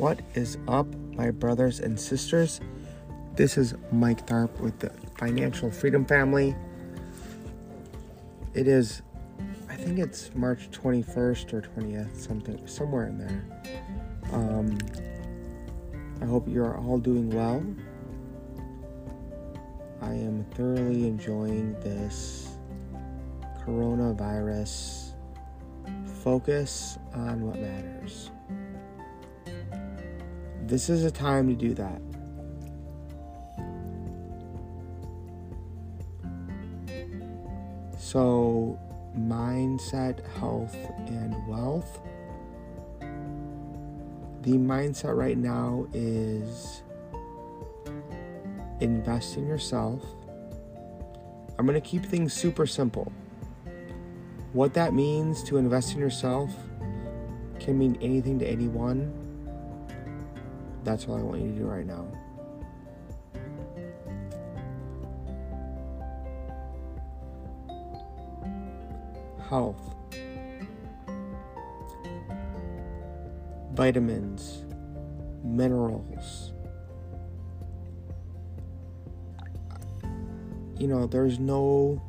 What is up, my brothers and sisters? This is Mike Tharp with the Financial Freedom Family. It is, I think it's March 21st or 20th, something, somewhere in there. Um, I hope you're all doing well. I am thoroughly enjoying this coronavirus focus on what matters. This is a time to do that. So, mindset, health, and wealth. The mindset right now is invest in yourself. I'm going to keep things super simple. What that means to invest in yourself can mean anything to anyone. That's all I want you to do right now. Health, vitamins, minerals. You know, there's no,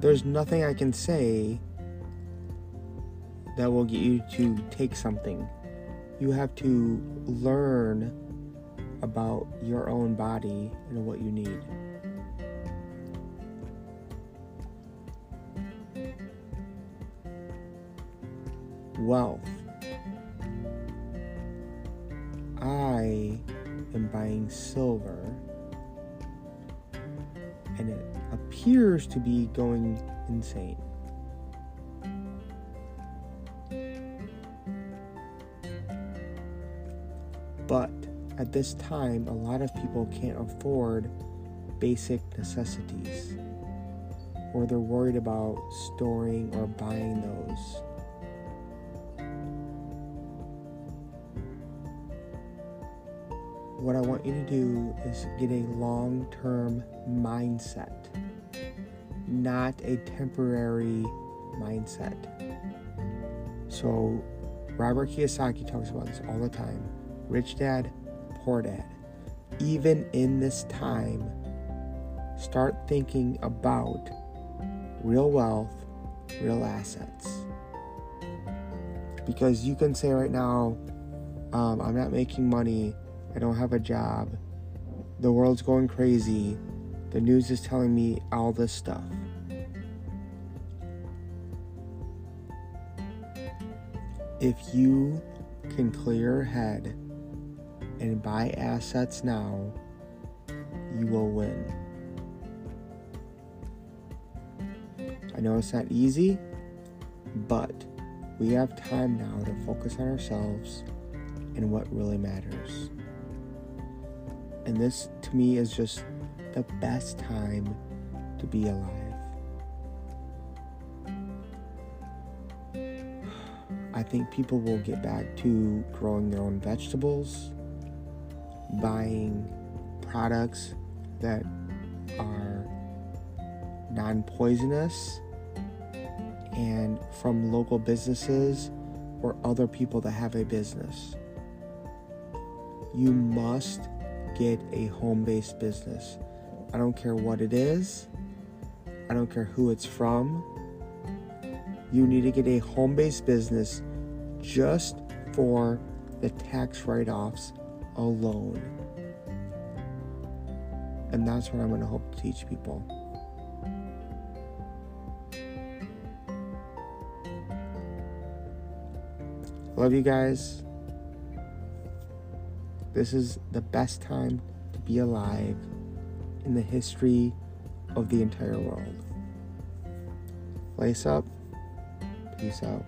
there's nothing I can say that will get you to take something you have to learn about your own body and what you need. Wealth. I am buying silver and it appears to be going insane. But at this time, a lot of people can't afford basic necessities, or they're worried about storing or buying those. What I want you to do is get a long term mindset, not a temporary mindset. So, Robert Kiyosaki talks about this all the time rich dad, poor dad. Even in this time, start thinking about real wealth, real assets. Because you can say right now, um, I'm not making money, I don't have a job, the world's going crazy, the news is telling me all this stuff. If you can clear your head and buy assets now, you will win. I know it's not easy, but we have time now to focus on ourselves and what really matters. And this, to me, is just the best time to be alive. I think people will get back to growing their own vegetables, buying products that are non poisonous and from local businesses or other people that have a business. You must get a home based business. I don't care what it is, I don't care who it's from. You need to get a home based business just for the tax write offs alone. And that's what I'm going to hope to teach people. Love you guys. This is the best time to be alive in the history of the entire world. Lace up. Peace out.